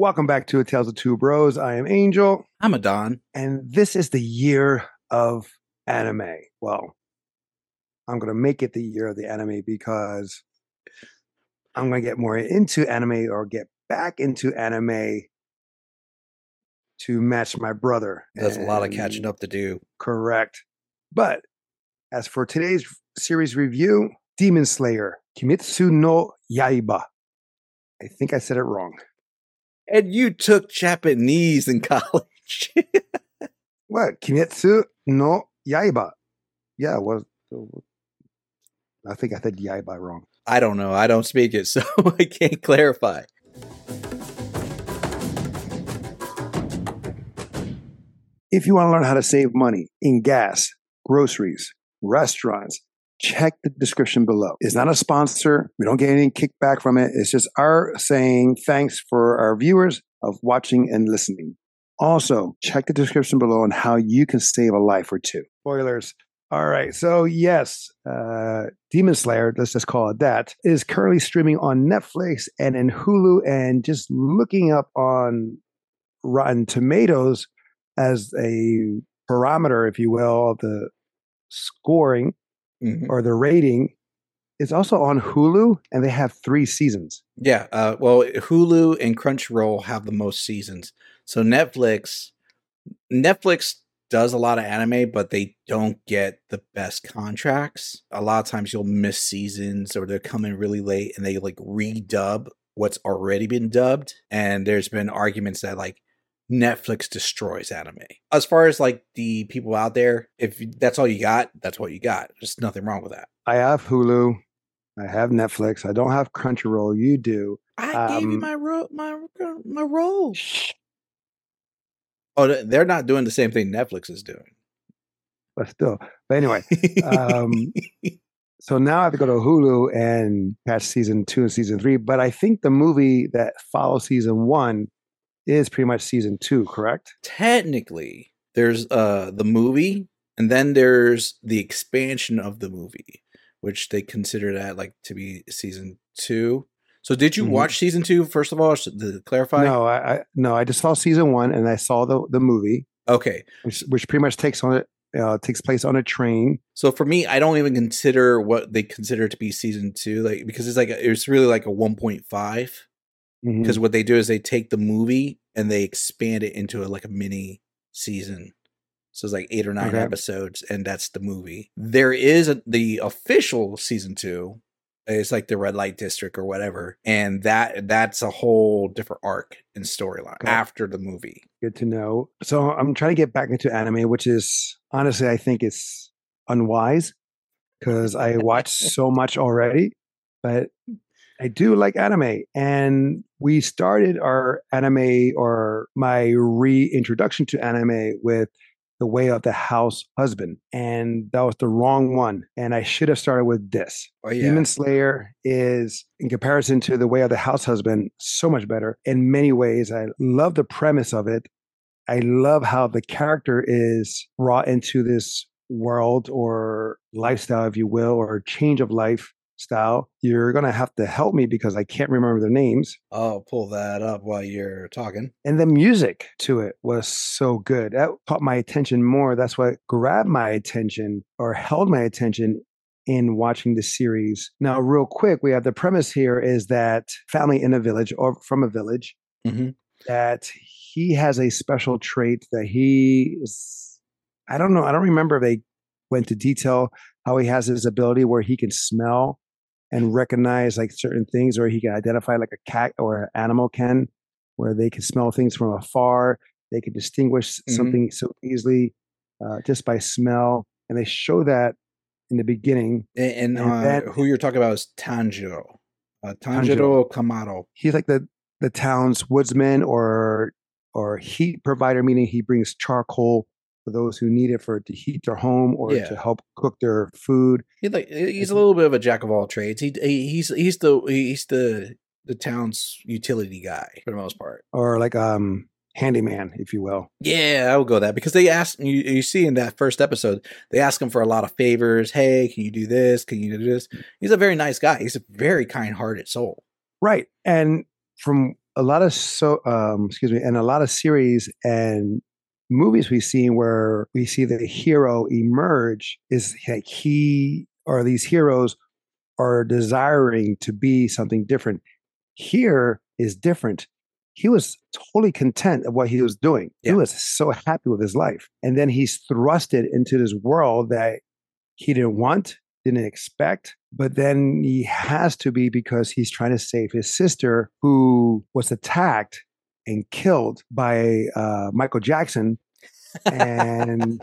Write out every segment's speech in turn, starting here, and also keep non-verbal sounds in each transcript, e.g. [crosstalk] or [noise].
Welcome back to A Tales of Two Bros. I am Angel, I'm a Don. and this is the year of anime. Well, I'm going to make it the year of the anime because I'm going to get more into anime or get back into anime to match my brother. There's a lot of catching up to do. Correct. But as for today's series review, Demon Slayer, Kimetsu no Yaiba. I think I said it wrong. And you took Japanese in [laughs] college. What? Kimetsu no Yaiba. Yeah, was I think I said Yaiba wrong. I don't know. I don't speak it, [laughs] so I can't clarify. If you want to learn how to save money in gas, groceries, restaurants, check the description below. It's not a sponsor. We don't get any kickback from it. It's just our saying thanks for our viewers of watching and listening. Also, check the description below on how you can save a life or two. Spoilers. All right. So, yes, uh, Demon Slayer, let's just call it that, is currently streaming on Netflix and in Hulu. And just looking up on Rotten Tomatoes as a parameter, if you will, of the scoring Mhm. or the rating, it's also on Hulu and they have three seasons. Yeah. Uh, well, Hulu and Crunchyroll have the most seasons. So Netflix, Netflix does a lot of anime, but they don't get the best contracts. A lot of times you'll miss seasons or they're coming really late and they like redub what's already been dubbed. And there's been arguments that like Netflix destroys anime. As far as like the people out there, if that's all you got, that's what you got. There's nothing wrong with that. I have Hulu. I have Netflix. I don't have Crunchyroll. You do. I gave you Um, my role, my my role. Oh, they're not doing the same thing Netflix is doing. But still. But anyway, um, [laughs] so now I have to go to Hulu and catch season two and season three. But I think the movie that follows season one is pretty much season two, correct? Technically, there's uh the movie, and then there's the expansion of the movie, which they consider that like to be season two. So, did you Mhm. watch season two first of all? To clarify, No, I, I no, I just saw season one and I saw the the movie, Okay, which which pretty much takes on it uh, takes place on a train. so for me, I don't even consider what they consider to be season two, like because it's like a, it's really like a one point five. Because mm-hmm. what they do is they take the movie and they expand it into a, like a mini season so it's like eight or nine Okay. episodes and that's the movie there is a, the official season two it's like the red light district or whatever and that that's a whole different arc and storyline Okay. after the movie Good to know. So I'm trying to get back into anime, which is honestly I think it's unwise because I watch so much already. But I do like anime, and we started our anime or my reintroduction to anime with the way of the house husband, and that was the wrong one. And I should have started with this. oh yeah Demon Slayer is, in comparison to the way of the house husband, so much better in many ways. I love the premise of it. I love how the character is brought into this world or lifestyle, if you will, or change of lifestyle. You're going to have to help me because I can't remember their names. i'll pull that up while you're talking And the music to it was so good. That caught my attention more. That's what grabbed my attention or held my attention in watching the series. Now, real quick, we have the premise here is that family in a village or from a village Mhm. that he has a special trait that he is, I don't know, I don't remember if they went to detail how he has his ability where he can smell and recognize like certain things or he can identify like a cat or an animal can where they can smell things from afar they can distinguish Mhm. something so easily uh, just by smell and they show that in the beginning and, and, And uh, that- who you're talking about is tanjiro uh, Tanjiro. tanjiro kamado he's like the the town's woodsman or or heat provider meaning he brings charcoal for those who need it for to heat their home or Yeah. to help cook their food He like he's a little bit of a jack of all trades. He, he he's he's the he's the the town's utility guy for the most part. or like um handyman if you will Yeah, I would go that because they ask you. You see in that first episode, they ask him for a lot of favors. Hey, can you do this? Can you do this? He's a very nice guy. He's a very kind-hearted soul. Right. And from a lot of so um excuse me and a lot of series and movies we've seen where we see the hero emerge is like he or these heroes are desiring to be something different. Here is different. He was totally content of what he was doing. Yeah. he was so happy with his life. And then he's thrusted into this world that he didn't want didn't expect but then he has to be because he's trying to save his sister who was attacked and killed by uh, Michael Jackson. And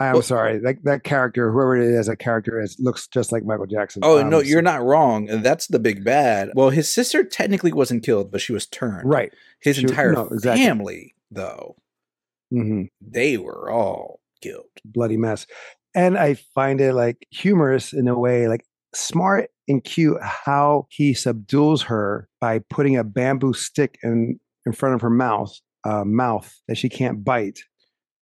I'm Well- sorry, that that character, whoever it is, that character is looks just like Michael Jackson. Oh no, Um, you're not wrong. That's the big bad. Well, his sister technically wasn't killed, but she was turned. right. His She- entire no, exactly. family, though, hmm they were all killed. Bloody mess. And I find it like humorous in a way, like smart and cute how he subdues her by putting a bamboo stick in in front of her mouth, uh, mouth that she can't bite.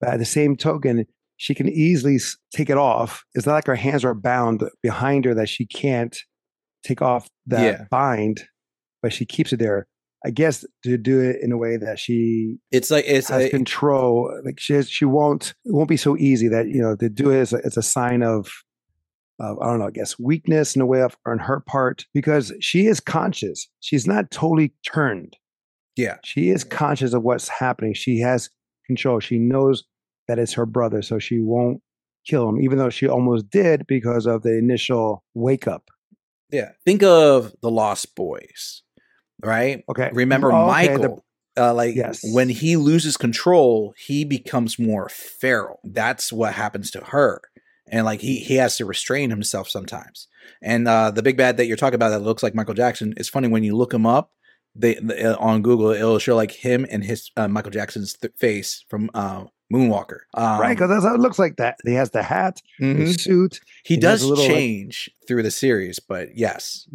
But at the same token, she can easily take it off. It's not like her hands are bound behind her that she can't take off that Yeah. bind, but she keeps it there. I guess to do it in a way that she It's like it's has a, control. Like she has, she won't it won't be so easy that you know to do it is a, it's a sign of of I don't know I guess weakness in a way of on her part because she is conscious. She's not totally turned. Yeah. She is conscious of what's happening. She has control. She knows that it's her brother, so she won't kill him, even though she almost did because of the initial wake up. Yeah. Think of the Lost Boys, right? Okay, Remember Oh, okay, the- Michael? uh, like Yes. when he loses control, he becomes more feral. That's what happens to her, and like he he has to restrain himself sometimes. And uh, the big bad that you're talking about that looks like Michael Jackson. It's funny when you look him up. They, uh, on Google it'll show like him and his uh, Michael Jackson's th- face from uh, Moonwalker. Um, right, because that's how it looks like. That he has the hat, mhm. the suit, He He does little, like- change through the series, but yes,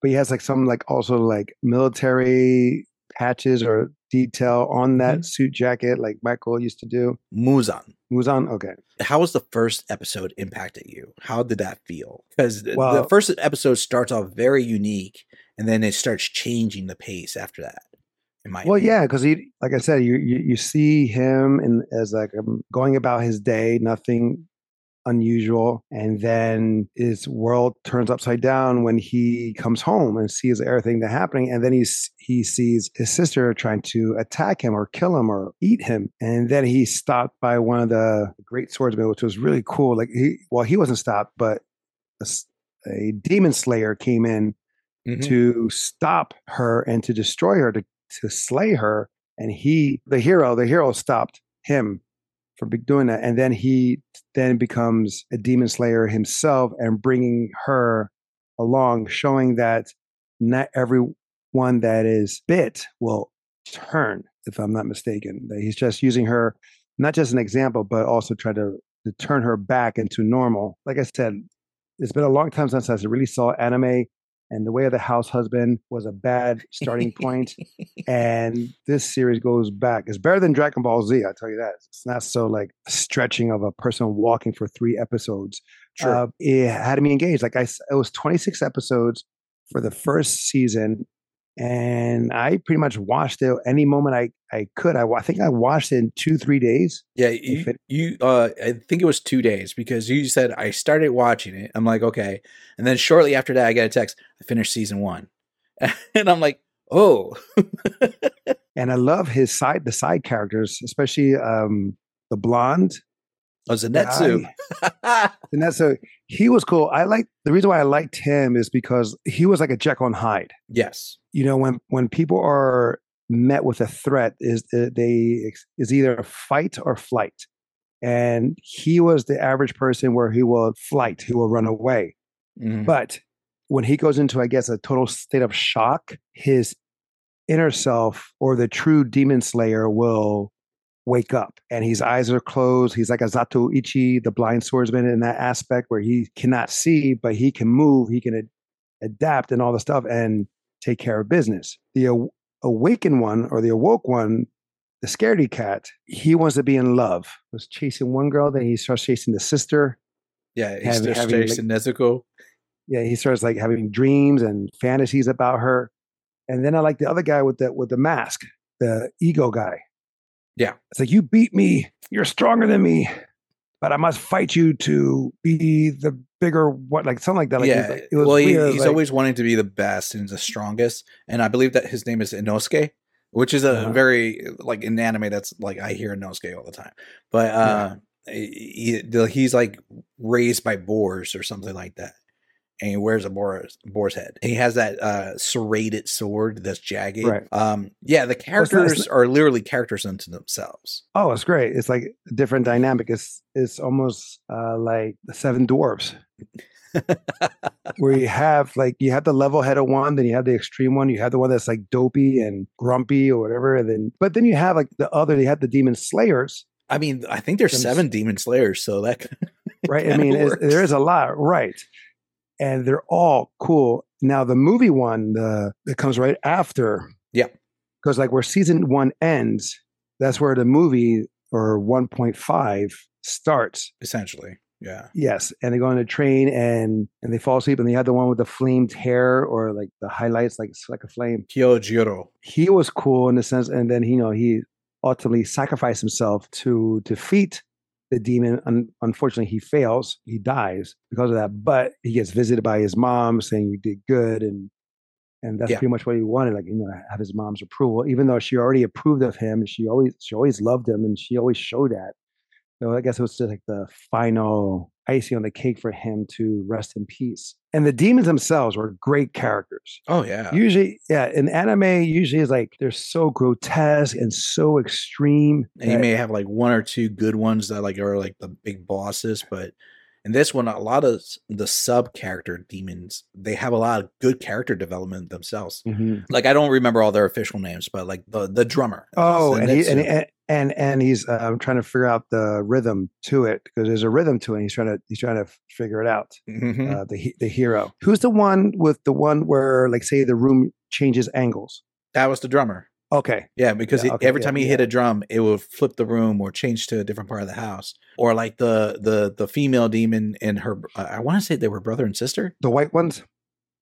but he has like some like also like military patches or detail on that Mm-hmm. suit jacket like Michael used to do. Muzan. Muzan, okay. How was the first episode impacted you? How did that feel? Because the first episode starts off very unique, and then it starts changing the pace after that. In my Well, opinion. yeah, because he, like I said, you you, you see him and as like um, going about his day, nothing unusual, and then his world turns upside down when he comes home and sees everything that's happening, and then he's he sees his sister trying to attack him or kill him or eat him, and then he's stopped by one of the great swordsmen, which was really cool. Like he, well, he wasn't stopped, but a demon slayer came in Mhm. to stop her and to destroy her to to slay her and he the hero the hero stopped him from doing that and then he then becomes a demon slayer himself and bringing her along showing that not everyone that is bit will turn if i'm not mistaken that he's just using her not just an example but also try to, to turn her back into normal like i said it's been a long time since i really saw anime and the way of the house husband was a bad starting point [laughs] and this series goes back. It's better than dragon ball z i tell you that. It's not so like stretching of a person walking for three episodes. Sure. uh, it had me engaged. Like I, it was 26 episodes for the first season and i pretty much watched it any moment i i could i, I think i watched it in two three days yeah, you, it- you uh, I think it was two days because you said I started watching it. I'm like, okay, and then shortly after that, I get a text. I finished season one, [laughs] and I'm like, oh, [laughs] and i love his side the side characters especially um the blonde oh, Zenitsu. [laughs] [laughs] That's so he was cool. I like the reason why I liked him is because he was like a Jekyll and Hyde. yes. You know, when when people are met with a threat, is uh, they is either a fight or flight, and he was the average person where he will flight, he will run away. Mhm. But when he goes into, I guess, a total state of shock, his inner self or the true demon slayer will wake up and his eyes are closed. He's like a Zato Ichi, the blind swordsman, in that aspect where he cannot see, but he can move, he can ad- adapt and all the stuff and take care of business. The aw- awakened one or the awoke one, the scaredy cat, he wants to be in love. Was chasing one girl, then he starts chasing the sister Yeah, he's having- just having, like- Nezuko. yeah, he starts like having dreams and fantasies about her. And then I like the other guy with the with the mask, the ego guy. Yeah. It's like you beat me, you're stronger than me, but I must fight you to be the bigger what like something like that. Like, yeah. like- it was well, he, he's like- always wanting to be the best and the strongest, and I believe that his name is Inosuke, which is a Uh-huh. very like in anime. That's like I hear Inosuke all the time, but uh, he, he's like raised by boars or something like that. And he wears a boar's boar's head. And he has that uh serrated sword that's jagged. Right. Um yeah, the it's not- it's characters are literally characters unto themselves. Oh, it's great. It's like a different dynamic. It's it's almost uh, like the Seven Dwarfs, [laughs] where you have like you have the level-headed one, then you have the extreme one, you have the one that's like dopey and grumpy or whatever, and then but then you have like the other. You have the Demon Slayers, I mean, I think there's seven demon slayers, so that [laughs] right? I mean, there is a lot, right? And they're all cool. Now the movie one, the that comes right after, Yeah. because like where season one ends, that's where the movie or one point five starts. essentially. Yeah. Yes, and they go on a train and and they fall asleep, and they have the one with the flamed hair or like the highlights, like it's like a flame. Kyojuro. He was cool in the sense, and then you know he ultimately sacrificed himself to defeat the demon. Un- unfortunately, he fails; he dies because of that. But he gets visited by his mom, saying you did good, and and that's Yeah. pretty much what he wanted. Like you know, have his mom's approval, even though she already approved of him. And she always she always loved him, and she always showed that. So I guess it was just like the final icing on the cake for him to rest in peace. And the demons themselves were great characters. Oh yeah. Usually, yeah, in anime, usually is like they're so grotesque and so extreme. and you may have like one or two good ones that like are like the big bosses, but in this one, a lot of the sub character demons, they have a lot of good character development themselves. Mhm. Like I don't remember all their official names, but like the the drummer. Oh, and he, and, and and and he's uh, I'm trying to figure out the rhythm to it because there's a rhythm to it. He's trying to he's trying to figure it out. Mhm. Uh, the the hero. Who's the one with the one where like say the room changes angles? that was the drummer. Okay, Yeah, because Yeah, okay, every yeah, time he hit a drum, it would flip the room or change to a different part of the house. Or like the the the female demon and her, uh, I want to say they were brother and sister. the white ones.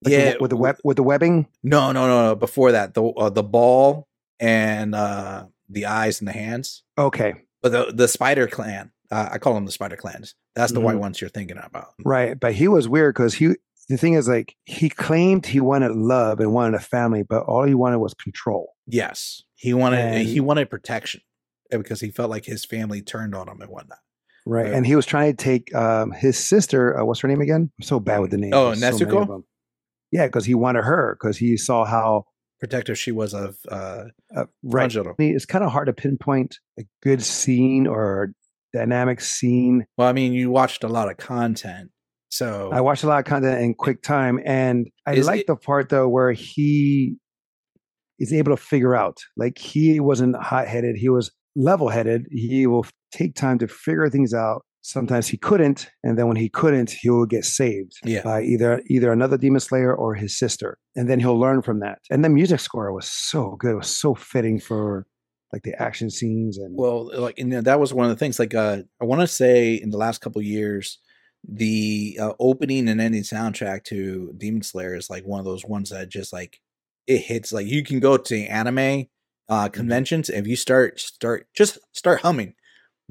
Like the- yeah, with the web with the webbing. No, no, no, no. Before that, the uh, the ball and uh the eyes and the hands. Okay, But the the Spider Clan, uh, I call them the Spider Clans. That's the white Mhm. ones you're thinking about. right. But he was weird because he. The thing is, like, he claimed he wanted love and wanted a family, but all he wanted was control. Yes, he wanted And- he wanted protection uh, because he felt like his family turned on him and whatnot. Right. And he was trying to take um, his sister, uh, what's her name again? I'm so bad with the names. Oh, There's so Nezuko? Yeah, because he wanted her because he saw how Protective she was of uh, uh, right. It's kind of hard to pinpoint a good scene or dynamic scene. Well, I mean, you watched a lot of content, so I watched a lot of content in quick time, and I like it- the part though where he is able to figure out. Like he wasn't hot headed; he was level headed. He will take time to figure things out. Sometimes he couldn't, and then when he couldn't, he will get saved yeah, by either either another demon slayer or his sister, and then he'll learn from that. And the music score was so good; it was so fitting for like the action scenes and Well, like and that was one of the things. Like, uh, I want to say in the last couple years, the uh, opening and ending soundtrack to Demon Slayer is like one of those ones that just like it hits. Like you can go to anime uh, conventions if you start start just start humming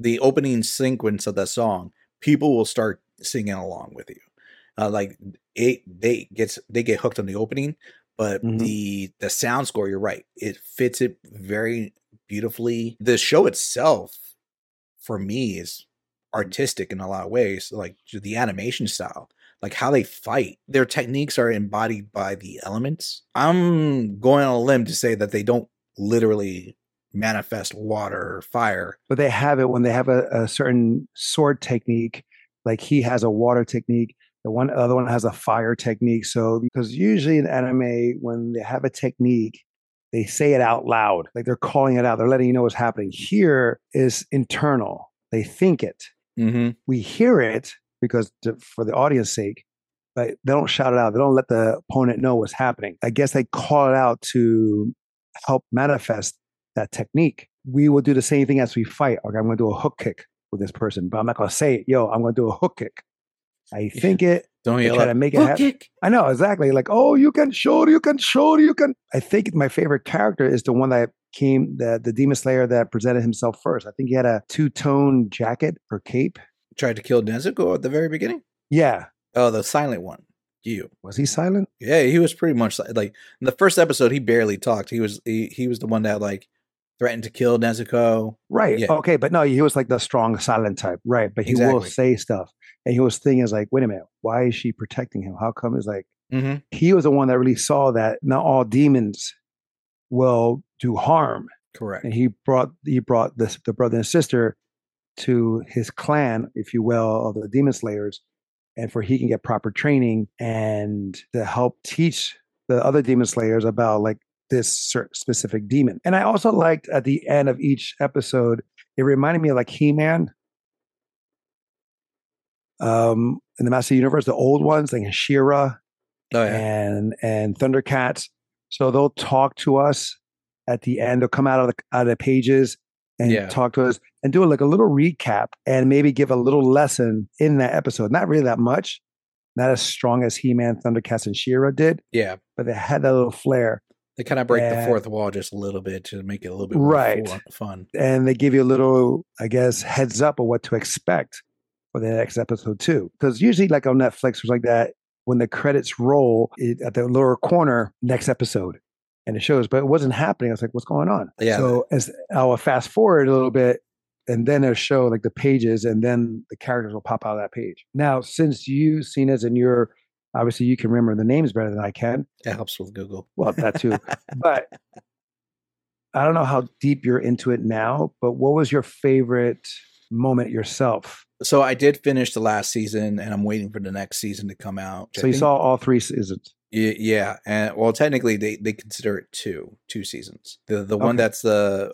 the opening sequence of that song, people will start singing along with you. Uh, like it, they gets they get hooked on the opening, but Mhm. the the sound score, you're right, it fits it very beautifully. The show itself, for me, is artistic in a lot of ways. Like the animation style, like how they fight, their techniques are embodied by the elements. I'm going on a limb to say that they don't literally manifest water or fire. but they have it when they have a, a certain sword technique. Like he has a water technique. The one other one has a fire technique. So because usually in anime, when they have a technique, they say it out loud, like they're calling it out. They're letting you know what's happening. Here is internal. They think it. Mm-hmm. We hear it because to, for the audience sake, but they don't shout it out. They don't let the opponent know what's happening. I guess they call it out to help manifest that technique. We will do the same thing as we fight. Okay, I'm going to do a hook kick with this person, but I'm not going to say, it. yo, I'm going to do a hook kick. I think it, Don't They yell try to make it happen. kick." I know exactly. Like, oh, you can shoot, you can shoot, you can. I think my favorite character is the one that came, the the demon slayer that presented himself first. I think he had a two tone jacket or cape. Tried to kill Nezuko at the very beginning. Yeah, Oh, the silent one. You. was he silent? Yeah, he was pretty much like, like in the first episode. He barely talked. He was he, he was the one that like threatened to kill Nezuko. Right. Yeah. Okay, but no, he was like the strong silent type. Right, but he will say stuff, and he was thinking is like, wait a minute, why is she protecting him? How come? It's like Mm-hmm. he was the one that really saw that not all demons will do harm. Correct. and he brought he brought the, the brother and sister to his clan, if you will, of the demon slayers, and for he can get proper training and to help teach the other demon slayers about like this specific demon. And I also liked at the end of each episode, it reminded me of like He Man. Um, in the Master Universe, the old ones like She-Ra Oh yeah. and and Thundercats. So they'll talk to us at the end. They'll come out of the out of the pages and Yeah. talk to us and do like a little recap and maybe give a little lesson in that episode. Not really that much, not as strong as He Man, Thundercats, and She-Ra did, yeah. but they had that little flair. They kind of break the fourth wall just a little bit to make it a little bit more Right. fun. And they give you a little, I guess, heads up of what to expect for the next episode too. Because usually, like on Netflix, was like that when the credits roll it, at the lower corner, next episode, and it shows. But it wasn't happening. I was like, what's going on? Yeah. So as I'll fast forward a little bit, and then it'll show like the pages, and then the characters will pop out of that page. Now, since you've seen us and you're obviously you can remember the names better than I can. It helps with Google. Well, that too. [laughs] but I don't know how deep you're into it now, but what was your favorite moment yourself? So I did finish the last season, and I'm waiting for the next season to come out. which I So you think- saw all three seasons. Yeah, and well, technically they they consider it two two seasons. The the one that's the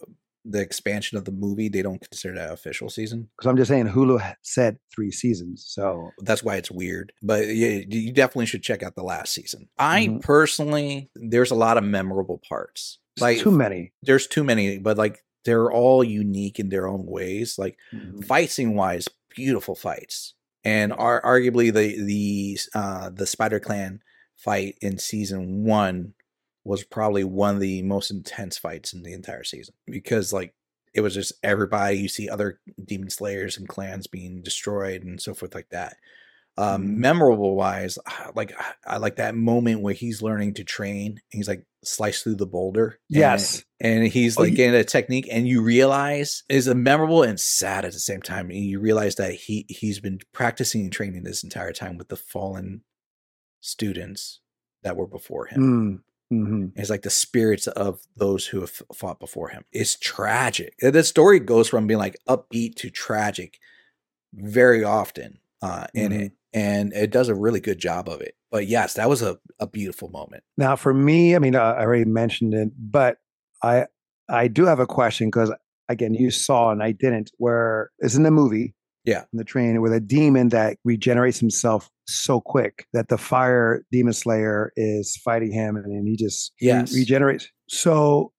the expansion of the movie, they don't consider that official season. Because I'm just saying Hulu said three seasons. So That's why it's weird. But yeah, you definitely should check out the last season. I Mhm. personally, there's a lot of memorable parts. it's Like too many. there's too many, but like they're all unique in their own ways. Like Mhm. fight scene wise, beautiful fights, and are arguably the the uh, the Spider Clan fight in season one was probably one of the most intense fights in the entire season because like it was just everybody you see other demon slayers and clans being destroyed and so forth like that um Mhm. memorable wise ah, like I- i like that moment where he's learning to train and he's like slice through the boulder Yes. and he's Oh, like ye- getting a technique and you realize is a memorable and sad at the same time and you realize that he he's been practicing and training this entire time with the fallen students that were before him Mm, mhm. it's like the spirits of those who have fought before him it's tragic Uh, the story goes from being like upbeat to tragic very often uh in Mm-hmm. it and it does a really good job of it but yes that was a, a beautiful moment Now, for me, I mean, I already mentioned it, but I I do have a question because again, you saw and I didn't. Where it's in the movie, Yeah. in the train with a demon that regenerates himself so quick that the fire demon slayer is fighting him, and he just Yes. regenerates. So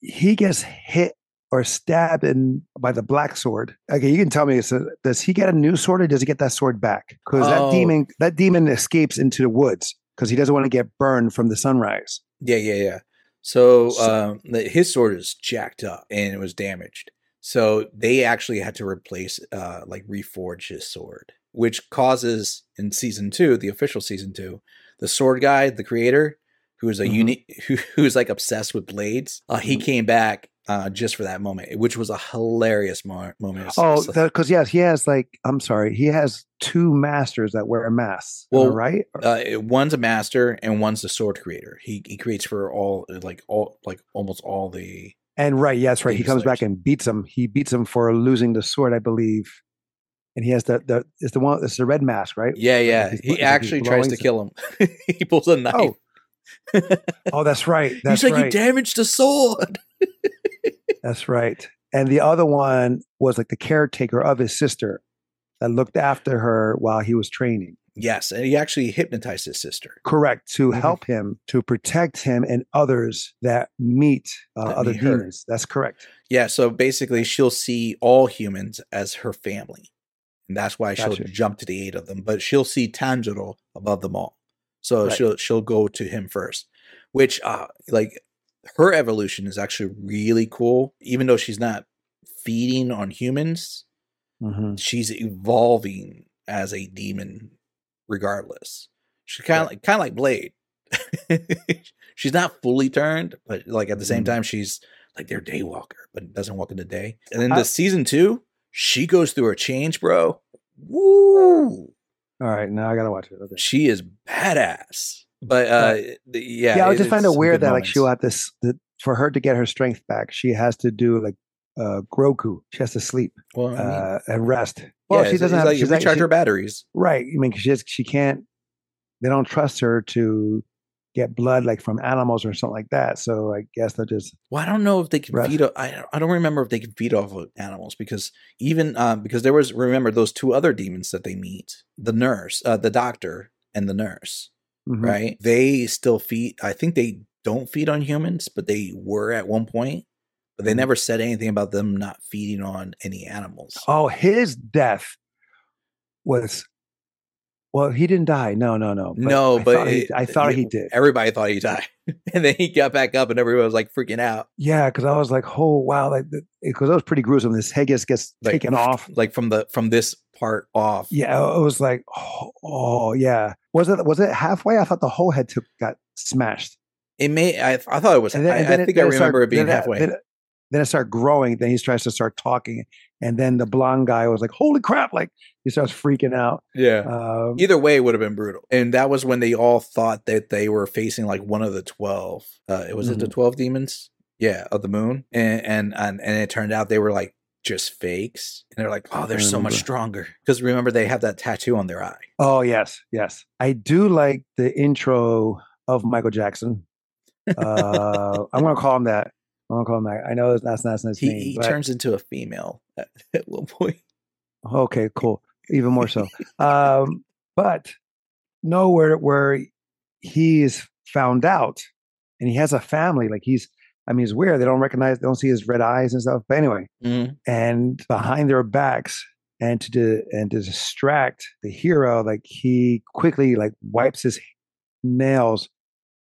he gets hit or stabbed in by the black sword. Okay, you can tell me. So does he get a new sword or does he get that sword back? Because Oh. that demon that demon escapes into the woods because he doesn't want to get burned from the sunrise. Yeah, yeah, yeah. So, So- um, the, his sword is jacked up and it was damaged. So they actually had to replace, uh, like reforge his sword, which causes in season two, the official season two, the sword guy, the creator, who is a Mhm. unique, [laughs] who, who's like obsessed with blades, uh, he Mhm. came back uh, just for that moment, which was a hilarious mo- moment. Oh, because yes, he has like I'm sorry, he has two masters that wear. Am I Well, right? uh, one's a master and one's the sword creator. He he creates for all like all like almost all the And right, yes, right. He comes back and beats him. He beats him for losing the sword, I believe. And he has the the it's the one it's the red mask, right? Yeah, yeah. he's He he's actually tries to kill him. [laughs] he pulls a knife. Oh, [laughs] Oh, that's right. That's He's like, right. you damaged the sword. [laughs] That's right. And the other one was like the caretaker of his sister that looked after her while he was training. Yes, and he actually hypnotized his sister. Correct. To Mhm. help him to protect him and others that meet uh, That other meet demons. That's correct. Yeah, so basically, she'll see all humans as her family. And that's why she'll jump to the eight of them. But she'll see Tanjiro above them all, so Right. she'll she'll go to him first. Which, uh, like, her evolution is actually really cool. Even though she's not feeding on humans, hmm she's evolving as a demon, regardless. She's kind of Right. like kind of like Blade. [laughs] she's not fully turned, but like at the same Mhm. time, she's like their daywalker, but doesn't walk in the day. And then the season two, she goes through a change, bro. Woo! All right, now I gotta watch it. Okay. She is badass. But uh, yeah, Yeah, I just find it weird that like she'll have this the, for her to get her strength back. She has to do like uh Groku. She has to sleep Well, I mean, uh, and rest. yeah, Well, she doesn't have like you she's recharge she- her batteries. right. I mean, she just, she can't. They don't trust her to get blood like from animals or something like that. So I guess they'll just Well, I don't know if they can feed. I don't remember if they can feed off of animals because even um, because there was remember those two other demons that they meet, the nurse, uh, the doctor, and the nurse, mhm. right? They still feed. I think they don't feed on humans, but they were at one point. But they Mhm. never said anything about them not feeding on any animals. Oh, his death was. Well, he didn't die. No, no, no. no, I but thought he, I thought he did. Everybody thought he died, [laughs] and then he got back up, and everyone was like freaking out. Yeah, because I was like, oh wow, like because that was pretty gruesome. This head gets gets Like, taken off. like from the from this part off. Yeah, it was like, oh, oh, yeah. Was it was it halfway? I thought the whole head took got smashed. It may. I, I thought it was. Then, I, I it- think I remember it being halfway. Then, then it started growing. Then he tries to start talking, and then the blonde guy was like, "Holy crap!" Like he starts freaking out. yeah. Um, Either way, it would have been brutal. And that was when they all thought that they were facing like one of the twelve. Uh, was it the Mhm. twelve demons? Yeah, of the moon. And and and, and it turned out they were like just fakes. And they're like, oh, they're so much stronger because remember they have that tattoo on their eye. oh yes, yes. I do like the intro of Michael Jackson. Uh, I'm gonna call him that. I'm gonna call him that. I know that's that's not his He, name. he turns into a female at, [laughs] at one point. Okay, cool. Even more so. [laughs] um, but nowhere where he's found out, and he has a family. Like he's, I mean, it's weird. They don't recognize, they don't see his red eyes and stuff. But anyway, Mhm. and behind their backs, and to di- and to distract the hero, like he quickly like wipes his nails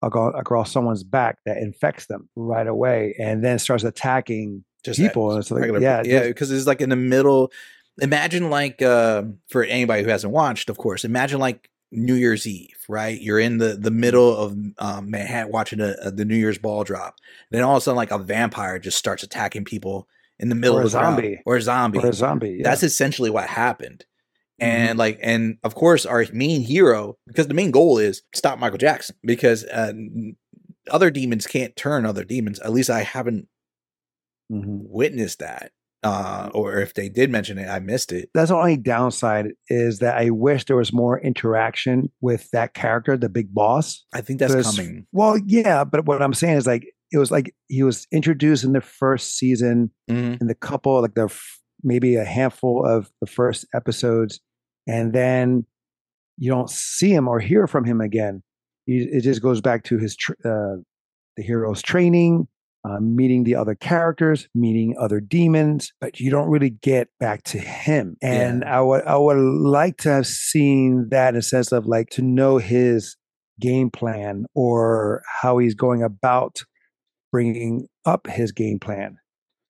across, across someone's back that infects them right away, and then starts attacking Just that people. And it's like, regular yeah, yeah, because it's like in the middle. Imagine like uh, for anybody who hasn't watched, of course. Imagine like New Year's Eve, right? You're in the the middle of um, Manhattan watching a, a- the New Year's ball drop. Then all of a sudden, like a vampire just starts attacking people in the middle Or a of the crowd. zombie. or a zombie. or a zombie. Yeah. That's essentially what happened. Mhm. And like, and of course, our main hero, because the main goal is stop Michael Jackson, because uh, other demons can't turn other demons. At least I haven't Mhm. witnessed that. Uh, or if they did mention it, I missed it. that's the only downside is that I wish there was more interaction with that character, the big boss. I think that's coming. Well, yeah, but what I'm saying is like it was like he was introduced in the first season Mhm. in the couple like the f- maybe a handful of the first episodes, and then you don't see him or hear from him again. It just goes back to his tr- uh, the hero's training, uh, meeting the other characters, meeting other demons, but you don't really get back to him. And I would I would like to have seen that in a sense of like to know his game plan or how he's going about bringing up his game plan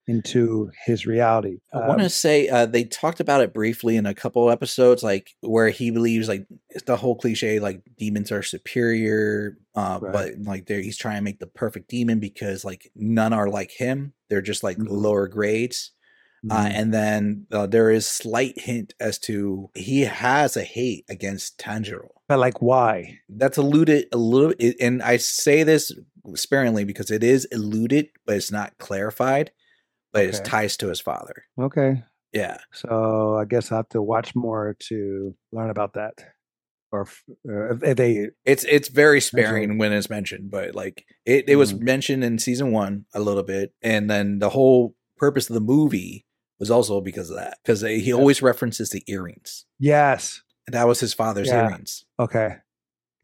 into his reality. I want to Um, say uh, they talked about it briefly in a couple episodes, like where he believes like it's the whole cliche, like demons are superior, uh, Right. but like they're, he's trying to make the perfect demon because like none are like him. They're just like Mhm. lower grades. Uh, mhm. and then uh, there is slight hint as to he has a hate against Tanjiro. but like why? That's alluded a little, and I say this sparingly because it is alluded, but it's not clarified. But it's Okay. ties to his father. Okay. Yeah, So I guess I have to watch more to learn about that. Or uh, they it's it's very sparing when it's mentioned, but like it, it was Mhm. mentioned in season one a little bit, and then the whole purpose of the movie was also because of that, because he always references the earrings. yes. And that was his father's Yeah. earrings. Okay.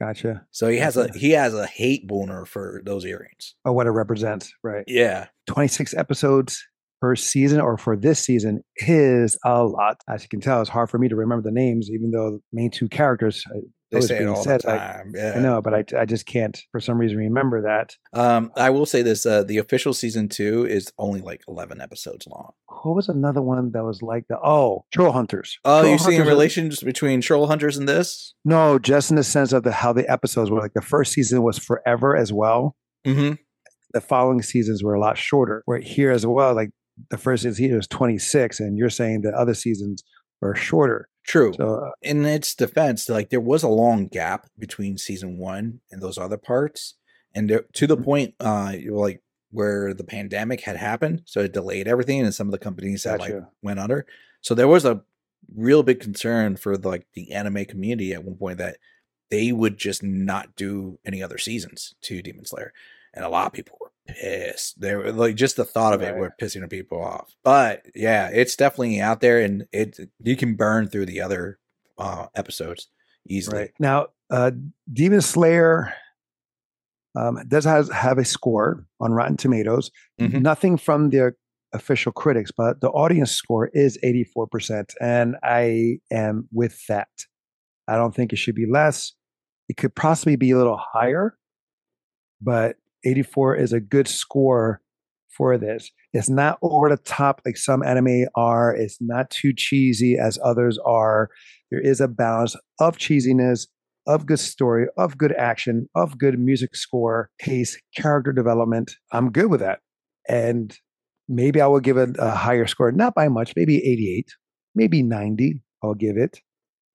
Gotcha. So he has a he has a hate boner for those earrings. Oh, what it represents, right? Yeah. 26 episodes, per season or for this season is a lot. As you can tell, it's hard for me to remember the names, even though the main two characters. uh, They say it all said, the I- time. yeah. I know, but I, I just can't for some reason remember that. Um, I will say this: uh, the official season two is only like eleven episodes long. What was another one that was like the oh Troll Hunters? Oh, Troll you seeing Hunters are- relations between troll hunters and this? No, just in the sense of the how the episodes were like the first season was forever as well. Mm-hmm. The following seasons were a lot shorter. Where here as well, like the first season was 26, and you're saying the other seasons were shorter. True. So uh, in its defense, like there was a long gap between season one and those other parts, and there, to the Mhm. point, uh, like where the pandemic had happened, so it delayed everything, and some of the companies that like went under. So there was a real big concern for the, like the anime community at one point that they would just not do any other seasons to Demon Slayer, and a lot of people were pissed. They were like just the thought of it Right. were pissing people off. But yeah, it's definitely out there, and it you can burn through the other uh, episodes easily. right now, uh, Demon Slayer um, does has have a score on Rotten Tomatoes. Mhm. Nothing from the official critics, but the audience score is 84%. And I am with that. I don't think it should be less. It could possibly be a little higher, but 84 is a good score for this. It's not over the top like some anime are. It's not too cheesy as others are. There is a balance of cheesiness, of good story, of good action, of good music score, pace, character development. I'm good with that. And maybe I will give it a higher score, not by much, maybe 88, maybe 90. I'll give it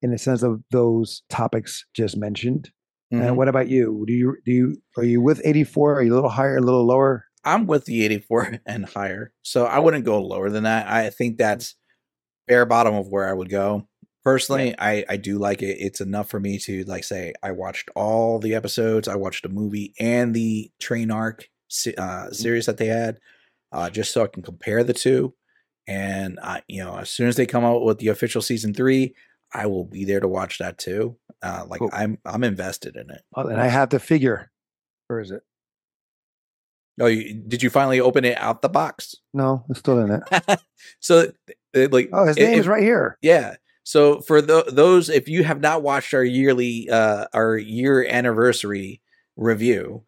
in the sense of those topics just mentioned. Mhm. And what about you? Do you do you are you with 84? Are you a little higher, a little lower? I'm with the 84 [laughs] and higher, so I wouldn't go lower than that. I think that's bare bottom of where I would go. Personally, I I do like it. It's enough for me to like say I watched all the episodes. I watched the movie and the train arc uh, series that they had, uh, just so I can compare the two. And I, you know, as soon as they come out with the official season three, I will be there to watch that too. Uh, like Cool. I'm I'm invested in it. Oh, and I have the figure. Where is it? Oh, you, did you finally open it out the box? No, it's still in it. [laughs] so, it, like, Oh, his it- name is right here. Yeah. So for tho- those, if you have not watched our yearly, uh, our year anniversary review,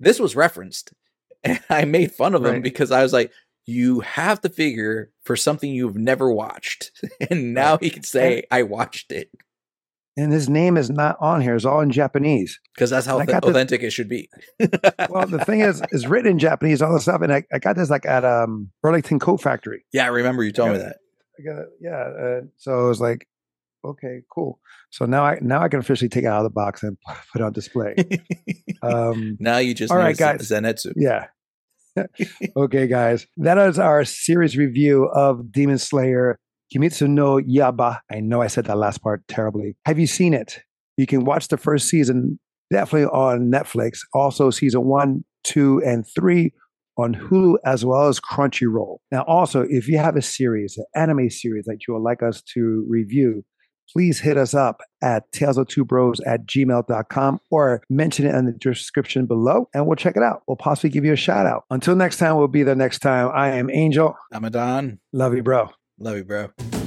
this was referenced, [laughs] and I made fun of him because I was like, "You have the figure for something you've never watched," [laughs] and now he can say, "I watched it," And his name is not on here. It's all in Japanese. because that's how th- got this- authentic it should be. [laughs] Well, the thing is, it's written in Japanese, all this stuff. And I, I got this like at um Burlington Coat Factory. yeah, I remember you told me that. I got it. Yeah. Uh, so I was like, okay, cool. So now I now I can officially take it out of the box and [laughs] put it on display. [laughs] Um, now you just All right, guys. Zenitsu. yeah. okay, guys. That is our series review of Demon Slayer Kimitsu no Yaba. I know I said that last part terribly. Have you seen it? You can watch the first season definitely on Netflix. Also, season one, two, and three on Hulu as well as Crunchyroll. Now, also, if you have a series, an anime series that you would like us to review, please hit us up at tales of two bros at gmail.com or mention it in the description below and we'll check it out. We'll possibly give you a shout out. Until next time, we'll be there next time. I am Angel. I'm a Don. Love you, bro. Love you, bro.